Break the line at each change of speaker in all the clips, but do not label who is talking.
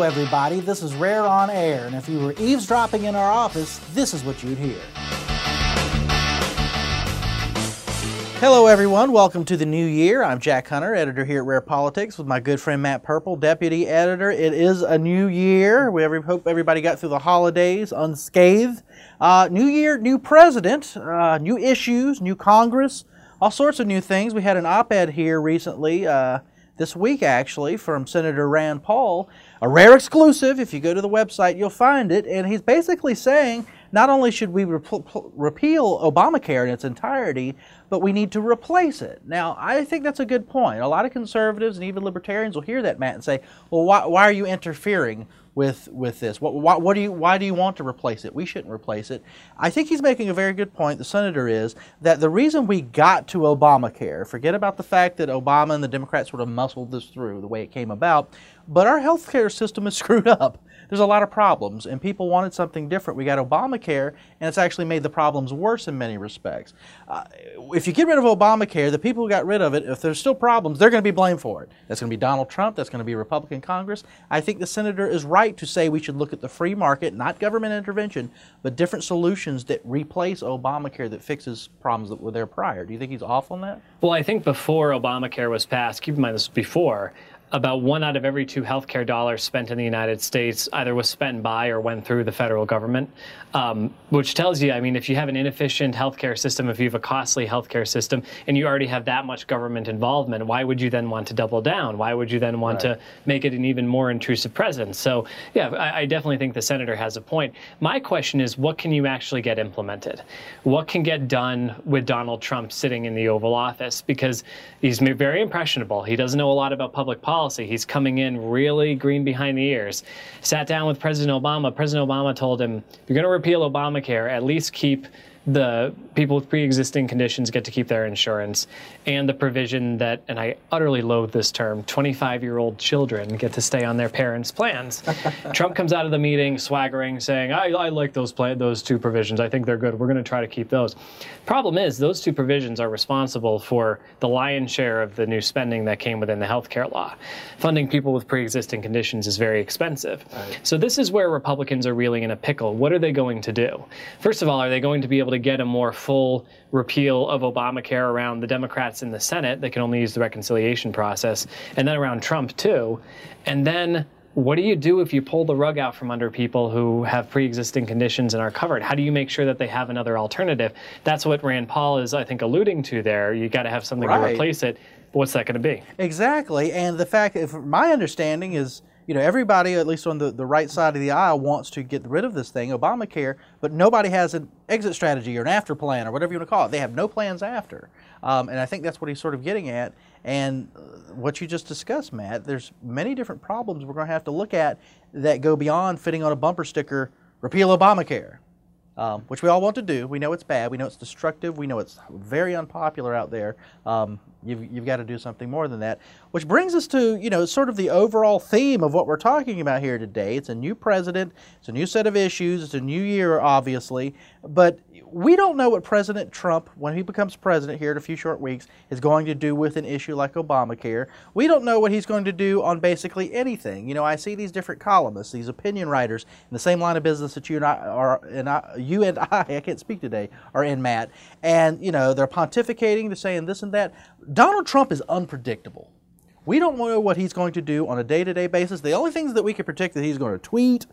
Hello, everybody. This is Rare on Air, and if you were eavesdropping in our office, this is what you'd hear. Hello, everyone. Welcome to the new year. I'm Jack Hunter, editor here at Rare Politics, with my good friend Matt Purple, deputy editor. It is a new year. We every, hope everybody got through the holidays unscathed. Uh, new year, new president, uh, new issues, new Congress, all sorts of new things. We had an op ed here recently. Uh, this week, actually, from Senator Rand Paul, a rare exclusive. If you go to the website, you'll find it. And he's basically saying not only should we repeal Obamacare in its entirety, but we need to replace it. Now, I think that's a good point. A lot of conservatives and even libertarians will hear that, Matt, and say, well, why, why are you interfering with with this? What, why, what do you why do you want to replace it? We shouldn't replace it. I think he's making a very good point. The senator is that the reason we got to Obamacare, forget about the fact that Obama and the Democrats sort of muscled this through the way it came about, but our healthcare system is screwed up there's a lot of problems, and people wanted something different. We got Obamacare, and it's actually made the problems worse in many respects. Uh, if you get rid of Obamacare, the people who got rid of it, if there's still problems, they're going to be blamed for it. That's going to be Donald Trump. That's going to be Republican Congress. I think the senator is right to say we should look at the free market, not government intervention, but different solutions that replace Obamacare that fixes problems that were there prior. Do you think he's off on that?
Well, I think before Obamacare was passed, keep in mind this is before, about one out of every two healthcare dollars spent in the United States either was spent by or went through the federal government, um, which tells you, I mean, if you have an inefficient healthcare system, if you have a costly healthcare system, and you already have that much government involvement, why would you then want to double down? Why would you then want right. to make it an even more intrusive presence? So, yeah, I, I definitely think the senator has a point. My question is, what can you actually get implemented? What can get done with Donald Trump sitting in the Oval Office? Because he's very impressionable. He doesn't know a lot about public policy policy. He's coming in really green behind the ears. Sat down with President Obama. President Obama told him, you're going to repeal Obamacare, at least keep the people with pre-existing conditions get to keep their insurance and the provision that and i utterly loathe this term 25 year old children get to stay on their parents plans. Trump comes out of the meeting swaggering saying i, I like those plan- those two provisions. I think they're good. We're going to try to keep those. Problem is those two provisions are responsible for the lion's share of the new spending that came within the health care law. Funding people with pre-existing conditions is very expensive. Right. so this is where republicans are reeling in a pickle. What are they going to do? First of all are they going to be able able to get a more full repeal of Obamacare around the Democrats in the Senate. They can only use the reconciliation process, and then around Trump too. And then what do you do if you pull the rug out from under people who have pre-existing conditions and are covered? How do you make sure that they have another alternative? That's what Rand Paul is, I think, alluding to there. You got to have something right. to replace it. What's that going to be?
Exactly, and the fact, if my understanding is you know, everybody, at least on the, the right side of the aisle, wants to get rid of this thing, Obamacare, but nobody has an exit strategy or an after plan or whatever you want to call it. They have no plans after. Um, and I think that's what he's sort of getting at. And uh, what you just discussed, Matt, there's many different problems we're going to have to look at that go beyond fitting on a bumper sticker, repeal Obamacare um, which we all want to do. We know it's bad. We know it's destructive. We know it's very unpopular out there. Um, you've, you've got to do something more than that. Which brings us to, you know, sort of the overall theme of what we're talking about here today. It's a new president. It's a new set of issues. It's a new year, obviously. But we don't know what President Trump, when he becomes president here in a few short weeks, is going to do with an issue like Obamacare. We don't know what he's going to do on basically anything. You know, I see these different columnists, these opinion writers in the same line of business that you and I are, and I, you and I, I can't speak today, are in, Matt. And, you know, they're pontificating, they're saying this and that. Donald Trump is unpredictable. We don't know what he's going to do on a day to day basis. The only things that we can predict that he's going to tweet,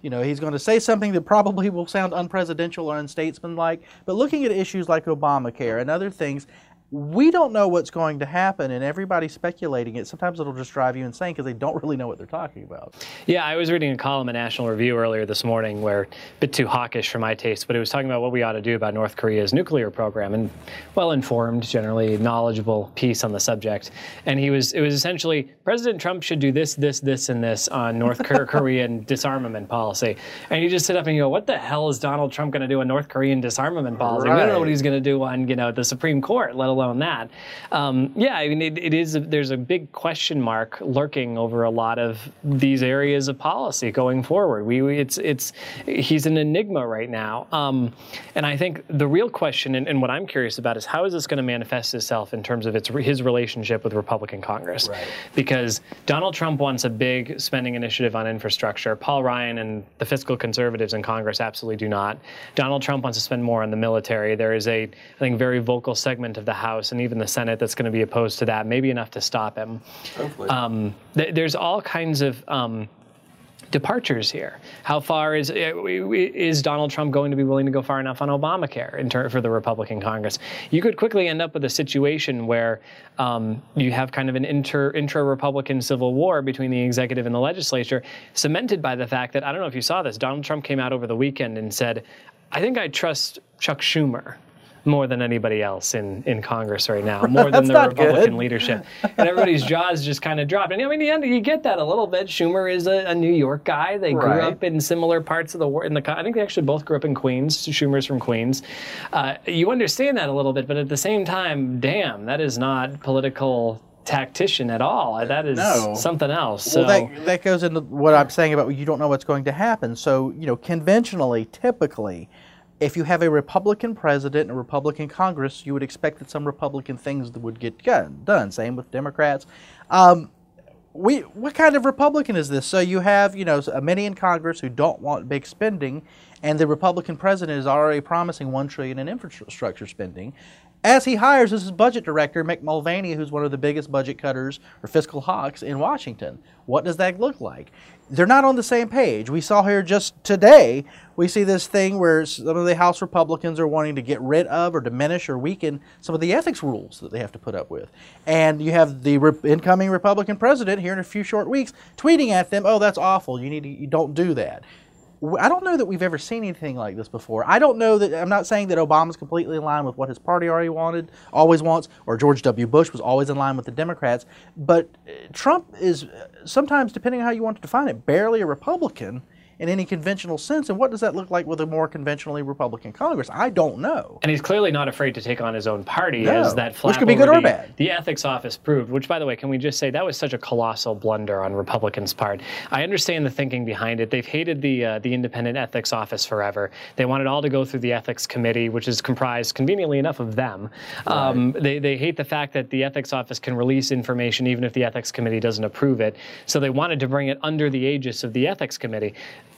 you know, he's going to say something that probably will sound unpresidential or unstatesmanlike. But looking at issues like Obamacare and other things, we don't know what's going to happen, and everybody's speculating it. Sometimes it'll just drive you insane because they don't really know what they're talking about.
Yeah, I was reading a column in National Review earlier this morning where a bit too hawkish for my taste, but it was talking about what we ought to do about North Korea's nuclear program and well-informed, generally knowledgeable piece on the subject. And he was it was essentially President Trump should do this, this, this, and this on North Korean disarmament policy. And you just sit up and you go, what the hell is Donald Trump going to do on North Korean disarmament policy? Right. We don't know what he's going to do on you know the Supreme Court, let alone alone that. Um, yeah, I mean, it, it is. A, there's a big question mark lurking over a lot of these areas of policy going forward. We, we it's it's he's an enigma right now, um, and I think the real question and, and, what I'm curious about is how is this going to manifest itself in terms of its his relationship with Republican Congress?
Right.
Because Donald Trump wants a big spending initiative on infrastructure. Paul Ryan and the fiscal conservatives in Congress absolutely do not. Donald Trump wants to spend more on the military. There is a, I think, very vocal segment of the House and even the Senate that's going to be opposed to that, maybe enough to stop him. Um, th- there's all kinds of um, departures here. How far is is Donald Trump going to be willing to go far enough on Obamacare in ter- for the Republican Congress? You could quickly end up with a situation where um, you have kind of an inter intra Republican civil war between the executive and the legislature, cemented by the fact that I don't know if you saw this. Donald Trump came out over the weekend and said, "I think I trust Chuck Schumer." More than anybody else in, in Congress right now, more than the Republican good. leadership. And everybody's jaws just kind of dropped. And I mean, you, you get that a little bit. Schumer is a, a New York guy. They grew up in similar parts of the world. In the, I think they actually both grew up in Queens. Schumer's from Queens. Uh, you understand that a little bit, but at the same time, damn, that is not political tactician at all. That is no. something else.
So. Well, that, that goes into what I'm saying about you don't know what's going to happen. So, you know, conventionally, typically, if you have a Republican president and a Republican Congress, you would expect that some Republican things would get done. Same with Democrats. Um, we what kind of Republican is this? So you have you know many in Congress who don't want big spending, and the Republican president is already promising one trillion in infrastructure spending, as he hires as his budget director Mick Mulvaney, who's one of the biggest budget cutters or fiscal hawks in Washington. What does that look like? they're not on the same page. We saw here just today, we see this thing where some of the House Republicans are wanting to get rid of or diminish or weaken some of the ethics rules that they have to put up with. And you have the re- incoming Republican president here in a few short weeks tweeting at them, "Oh, that's awful. You need to you don't do that." I don't know that we've ever seen anything like this before. I don't know that I'm not saying that Obama's completely in line with what his party already wanted, always wants, or George W. Bush was always in line with the Democrats. But uh, Trump is uh, sometimes, depending on how you want to define it, barely a Republican in any conventional sense. And what does that look like with a more conventionally Republican Congress? I don't know.
And he's clearly not afraid to take on his own party,
no.
as that
which could be good
or
bad.
The ethics office proved. Which, by the way, can we just say that was such a colossal blunder on Republicans' part? I understand the thinking behind it. They've hated the uh, the independent ethics office forever. They want it all to go through the ethics committee, which is comprised, conveniently enough, of them. Right. Um, they they hate the fact that the ethics office can release information even if the ethics committee doesn't approve it. So they wanted to bring it under the aegis of the ethics committee.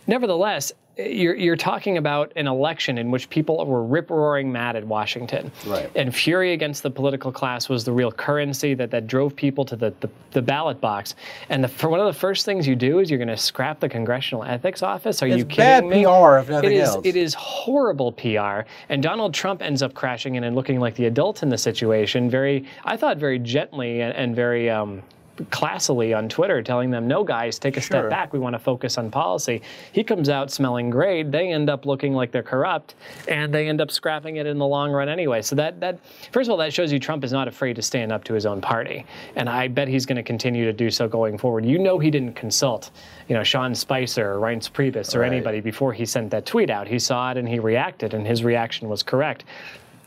Nevertheless, you're, you're talking about an election in which people were rip roaring mad at Washington.
Right.
And fury against the political class was the real currency that, that drove people to the, the, the ballot box. And the, for one of the first things you do is you're going to scrap the Congressional Ethics Office. Are
it's
you kidding
me? PR, if nothing
it is,
else.
It is horrible PR. And Donald Trump ends up crashing in and looking like the adult in the situation, very, I thought, very gently and, and very um, classily on Twitter telling them, no, guys, take a sure. step back. We want to focus on policy. He comes out smelling great. They end up looking like they're corrupt, and they end up scrapping it in the long run anyway. So that, that first of all, that shows you Trump is not afraid to stand up to his own party. And I bet he's going to continue to do so going forward. You know he didn't consult, you know, Sean Spicer or Reince Priebus or right. anybody before he sent that tweet out. He saw it and he reacted, and his reaction was correct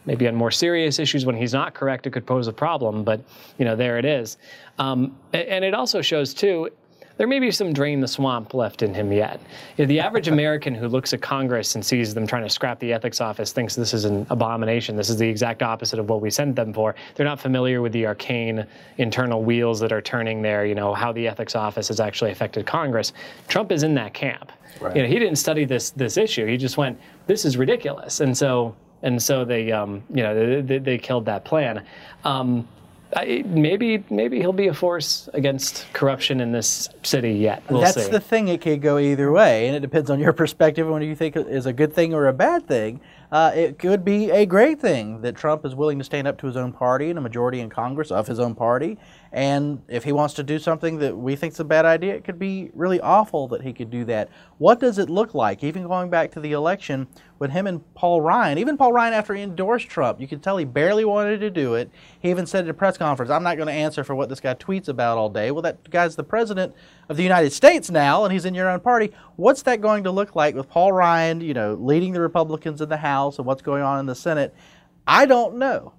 maybe on more serious issues when he's not correct it could pose a problem but you know there it is um, and it also shows too there may be some drain the swamp left in him yet. You know, the average American who looks at Congress and sees them trying to scrap the ethics office thinks this is an abomination. This is the exact opposite of what we sent them for. They're not familiar with the arcane internal wheels that are turning there, you know, how the ethics office has actually affected Congress. Trump is in that camp. Right. You know, he didn't study this this issue. He just went, this is ridiculous. And so and so they, um, you know, they, they, killed that plan. Um, I, maybe maybe he'll be a force against corruption in this city yet. We'll
That's
see.
the thing; it could go either way, and it depends on your perspective on what you think is a good thing or a bad thing. Uh, it could be a great thing that Trump is willing to stand up to his own party and a majority in Congress of his own party. And if he wants to do something that we think is a bad idea, it could be really awful that he could do that. What does it look like? Even going back to the election, with him and Paul Ryan. Even Paul Ryan, after he endorsed Trump, you could tell he barely wanted to do it. He even said at a press conference, I'm not going to answer for what this guy tweets about all day. Well, that guy's the president of the United States now, and he's in your own party. What's that going to look like with Paul Ryan, you know, leading the Republicans in the House and what's going on in the Senate? I don't know.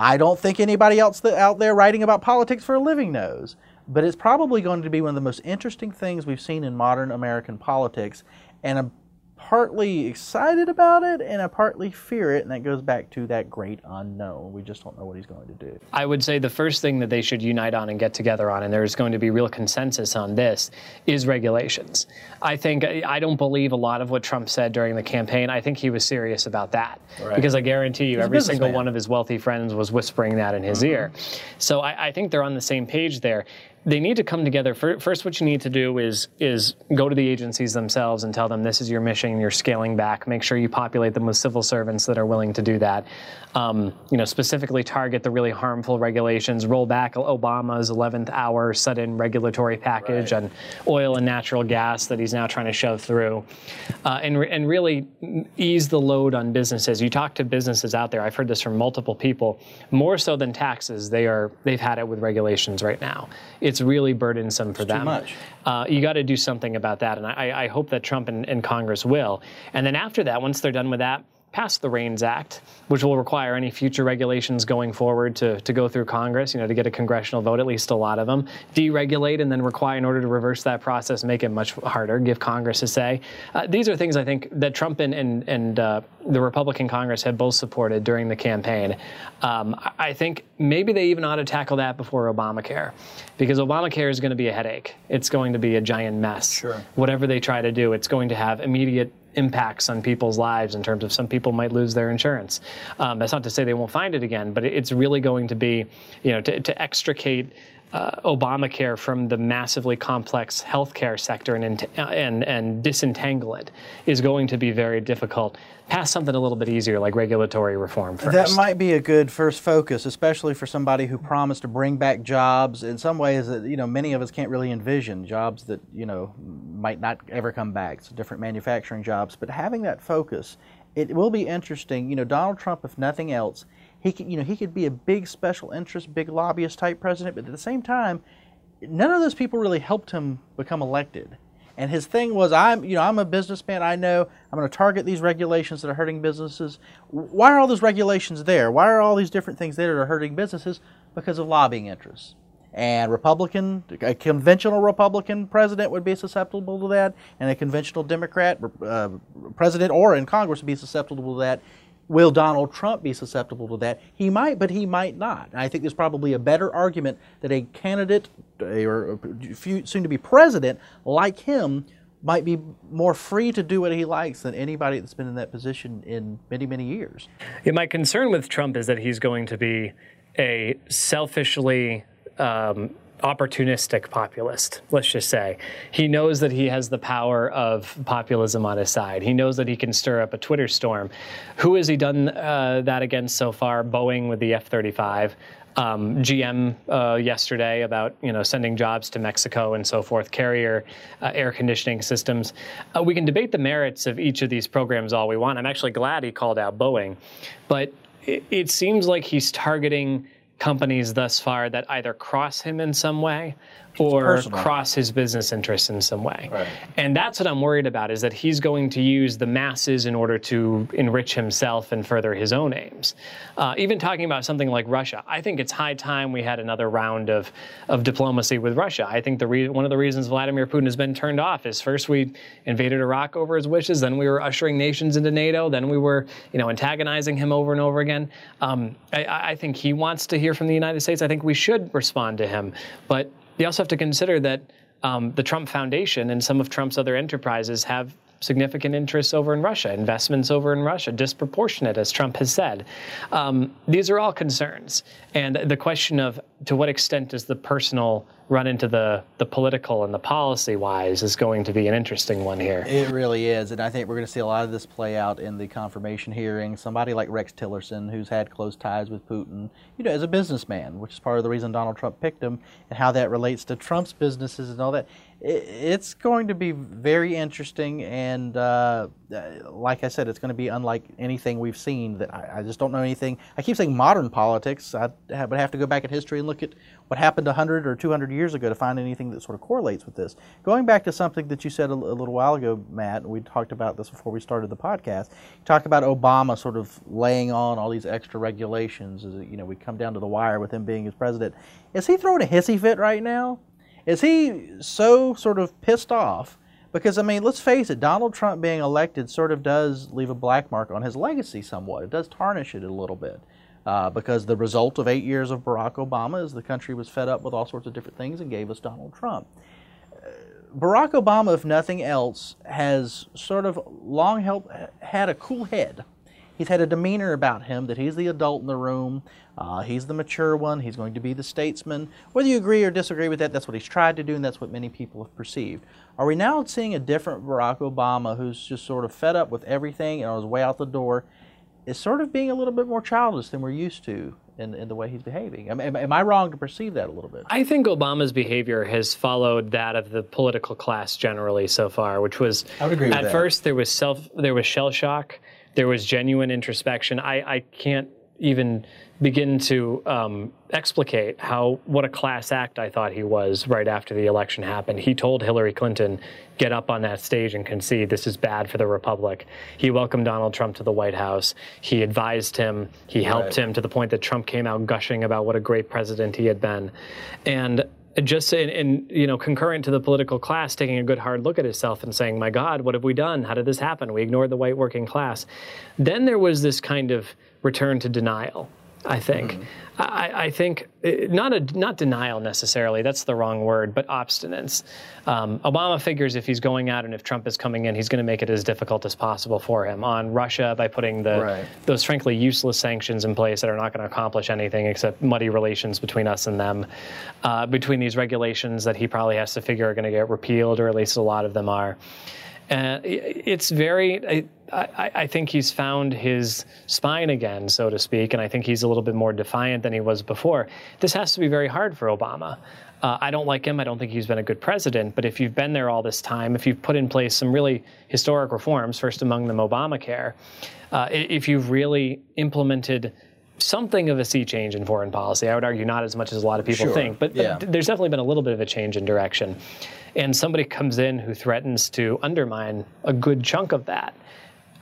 I don't think anybody else out there writing about politics for a living knows. But it's probably going to be one of the most interesting things we've seen in modern American politics. And I'm partly excited about it and I partly fear it. And that goes back to that great unknown. We just don't know what he's going to do.
I would say the first thing that they should unite on and get together on, and there's going to be real consensus on this, is regulations. I think, I don't believe a lot of what Trump said during the campaign. I think he was serious about that.
Right.
Because I guarantee you,
He's
every single
businessman.
one of his wealthy friends was whispering that in his mm-hmm. ear. So I, I think they're on the same page there. They need to come together. First, what you need to do is is go to the agencies themselves and tell them this is your mission. You're scaling back. Make sure you populate them with civil servants that are willing to do that. Um, you know, specifically target the really harmful regulations. Roll back Obama's 11th hour sudden regulatory package on oil and natural gas that he's now trying to shove through, uh, and re- and really ease the load on businesses. You talk to businesses out there. I've heard this from multiple people. More so than taxes, they are they've had it with regulations right now. It's really burdensome for them.
Too much.
Uh, you got to do something about that, and I, I hope that Trump and, and Congress will. And then after that, once they're done with that, pass the REINS Act, which will require any future regulations going forward to, to go through Congress, you know, to get a congressional vote, at least a lot of them. Deregulate and then require, in order to reverse that process, make it much harder, give Congress a say. Uh, these are things I think that Trump and, and, and uh, the Republican Congress have both supported during the campaign. Um, I- I think maybe they even ought to tackle that before Obamacare, because Obamacare is going to be a headache. It's going to be a giant mess.
Sure.
Whatever they try to do, it's going to have immediate impacts on people's lives in terms of some people might lose their insurance. Um, that's not to say they won't find it again, but it's really going to be, you know, to, to extricate uh, Obamacare from the massively complex healthcare sector and, and and disentangle it is going to be very difficult. Pass something a little bit easier like regulatory reform first.
That might be a good first focus, especially for somebody who promised to bring back jobs in some ways that you know many of us can't really envision jobs that you know might not ever come back. So different manufacturing jobs, but having that focus, it will be interesting. You know, Donald Trump, if nothing else, he could you know he could be a big special interest, big lobbyist type president, but at the same time, none of those people really helped him become elected. And his thing was, I'm, you know, I'm a businessman. I know I'm going to target these regulations that are hurting businesses. Why are all those regulations there? Why are all these different things there that are hurting businesses? Because of lobbying interests. And Republican, a conventional Republican president would be susceptible to that, and a conventional Democrat uh, president or in Congress would be susceptible to that. Will Donald Trump be susceptible to that? He might, but he might not. I think there's probably a better argument that a candidate or soon to be president like him might be more free to do what he likes than anybody that's been in that position in many, many years.
Yeah, my concern with Trump is that he's going to be a selfishly um, opportunistic populist, let's just say. He knows that he has the power of populism on his side. He knows that he can stir up a Twitter storm. Who has he done uh, that against so far? Boeing with the F 35. Um, GM uh, yesterday about you know sending jobs to Mexico and so forth, carrier uh, air conditioning systems. Uh, we can debate the merits of each of these programs all we want. I'm actually glad he called out Boeing, but it, it seems like he's targeting companies thus far that either cross him in some way or cross his business interests in some way.
Right.
And that's what I'm worried about is that he's going to use the masses in order to enrich himself and further his own aims. Uh, even talking about something like Russia, I think it's high time we had another round of, of diplomacy with Russia. I think the re- one of the reasons Vladimir Putin has been turned off is first we invaded Iraq over his wishes, then we were ushering nations into NATO, then we were you know antagonizing him over and over again. Um, I, I think he wants to hear from the United States. I think we should respond to him, but you also have to consider that um, the Trump Foundation and some of Trump's other enterprises have significant interests over in Russia, investments over in Russia, disproportionate, as Trump has said. Um, these are all concerns. And the question of to what extent does the personal run into the, the political and the policy wise is going to be an interesting one here.
It really is, and I think we're going to see a lot of this play out in the confirmation hearing. Somebody like Rex Tillerson, who's had close ties with Putin, you know, as a businessman, which is part of the reason Donald Trump picked him, and how that relates to Trump's businesses and all that. It, it's going to be very interesting, and uh, like I said, it's going to be unlike anything we've seen. That I, I, just don't know anything. I keep saying modern politics. I would have to go back in history and look at what happened 100 or 200 years ago to find anything that sort of correlates with this. Going back to something that you said a, a little while ago, Matt, we talked about this before we started the podcast. You talked about Obama sort of laying on all these extra regulations. As, you know, we come down to the wire with him being his president. Is he throwing a hissy fit right now? Is he so sort of pissed off? Because, I mean, let's face it, Donald Trump being elected sort of does leave a black mark on his legacy somewhat. It does tarnish it a little bit. Uh, because the result of eight years of Barack Obama is the country was fed up with all sorts of different things and gave us Donald Trump. Uh, Barack Obama, if nothing else, has sort of long held, had a cool head he's had a demeanor about him that he's the adult in the room, uh, he's the mature one, he's going to be the statesman. Whether you agree or disagree with that, that's what he's tried to do, and that's what many people have perceived. Are we now seeing a different Barack Obama who's just sort of fed up with everything and on his way out the door? Is sort of being a little bit more childish than we're used to in, in the way he's behaving. Am, am, am, I wrong to perceive that a little bit?
I think Obama's behavior has followed that of the political class generally so far, which was
I would agree
at first there was self there was shell shock there was genuine introspection. I, I can't even begin to um, explicate how what a class act I thought he was right after the election happened. He told Hillary Clinton, "Get up on that stage and concede. This is bad for the republic." He welcomed Donald Trump to the White House. He advised him. He helped right. him to the point that Trump came out gushing about what a great president he had been, and just in, in, you know concurrent to the political class taking a good hard look at itself and saying my god what have we done? How did this happen? We ignored the white working class. Then there was this kind of return to denial I think. Mm-hmm. I, I, think eh, not a not denial necessarily. That's the wrong word, but obstinance. Um, Obama figures if he's going out and if Trump is coming in, he's going to make it as difficult as possible for him on Russia by putting the right. those frankly useless sanctions in place that are not going to accomplish anything except muddy relations between us and them. Uh, between these regulations that he probably has to figure are going to get repealed, or at least a lot of them are. And it's very, I, I, think he's found his spine again, so to speak, and I think he's a little bit more defiant than he was before. This has to be very hard for Obama. Uh, I don't like him. I don't think he's been a good president. But if you've been there all this time, if you've put in place some really historic reforms, first among them Obamacare, uh, if you've really implemented something of a sea change in foreign policy. I would argue not as much as a lot of people
sure.
think, but, yeah. there's definitely been a little bit of a change in direction. And somebody comes in who threatens to undermine a good chunk of that.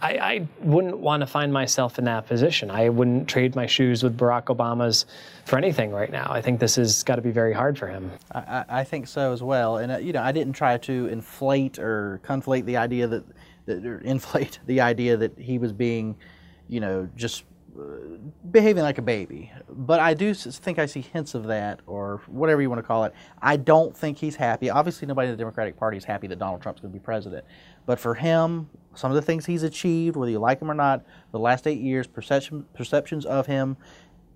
I, I wouldn't want to find myself in that position. I wouldn't trade my shoes with Barack Obama's for anything right now. I think this has got to be very hard for him.
I, I think so as well. And uh, you know, I didn't try to inflate or conflate the idea that, that or inflate the idea that he was being, you know, just behaving like a baby. But I do think I see hints of that, or whatever you want to call it. I don't think he's happy. Obviously, nobody in the Democratic Party is happy that Donald Trump's going to be president. But for him, some of the things he's achieved, whether you like him or not, the last eight years, perception, perceptions of him,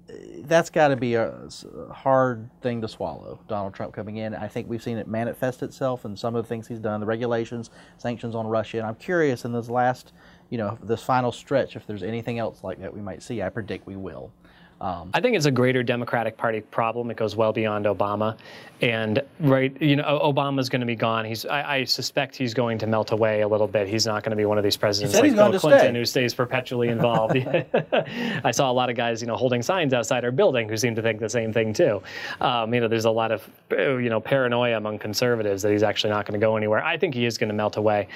eh, that's got to be a hard thing to swallow. Donald Trump coming in, I think we've seen it manifest itself in some of the things he's done, the regulations, sanctions on Russia, and I'm curious in this last you know, this final stretch, if there's anything else like that we might see, I predict we will.
Um, I think it's a greater Democratic Party problem. It goes well beyond Obama, and right, you know, Obama's going to be gone. He's, I, I, suspect he's going to melt away a little bit. He's not going to be one of these presidents like Bill Clinton
stay.
who stays perpetually involved. I saw a lot of guys, you know, holding signs outside our building who seem to think the same thing too. Um, you know, there's a lot of, you know, paranoia among conservatives that he's actually not going to go anywhere. I think he is going to melt away.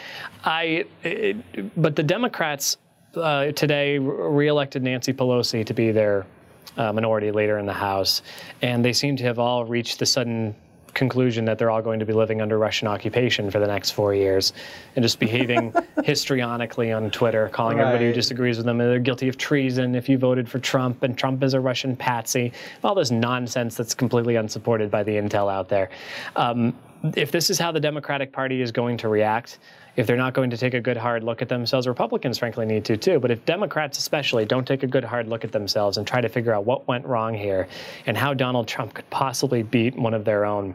I, it, but the Democrats uh, today reelected Nancy Pelosi to be their uh, minority leader in the House, and they seem to have all reached the sudden conclusion that they're all going to be living under Russian occupation for the next four years and just behaving histrionically on Twitter, calling right. everybody who disagrees with them they're guilty of treason if you voted for Trump and Trump is a Russian patsy. All this nonsense that's completely unsupported by the intel out there. Um, if this is how the Democratic Party is going to react, if they're not going to take a good hard look at themselves, Republicans frankly need to too. But if Democrats especially don't take a good hard look at themselves and try to figure out what went wrong here and how Donald Trump could possibly beat one of their own,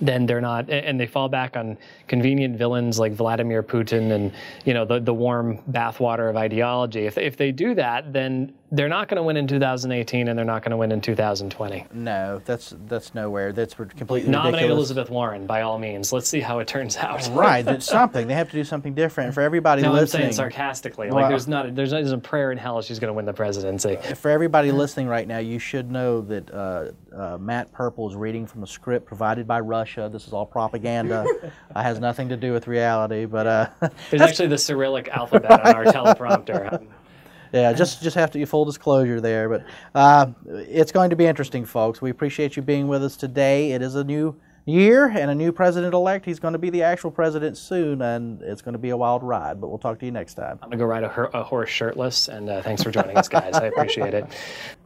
then they're not, and they fall back on convenient villains like Vladimir Putin and you know the the warm bathwater of ideology. If if they do that, then they're not going to win in 2018 and they're not going to win in 2020.
No, that's that's nowhere. That's completely
Nominate
ridiculous.
Elizabeth Warren by all means. Let's see how it turns out.
Right, it's something. They have to do something different. For everybody
No, I'm
listening,
saying sarcastically.
Well-
like there's not there's, there's a prayer in hell she's going to win the presidency.
for everybody listening right now, you should know that uh, uh, Matt Purple is reading from a script provided by Russia. This is all propaganda. uh, has nothing to do with reality. But uh,
There's actually the Cyrillic alphabet on our teleprompter.
Yeah, just just have to full disclosure there. But uh, it's going to be interesting, folks. We appreciate you being with us today. It is a new year and a new president elect. He's going to be the actual president soon, and it's going to be a wild ride. But we'll talk to you next time.
I'm going to go ride a, a horse shirtless, and uh, thanks for joining us, guys. I appreciate it.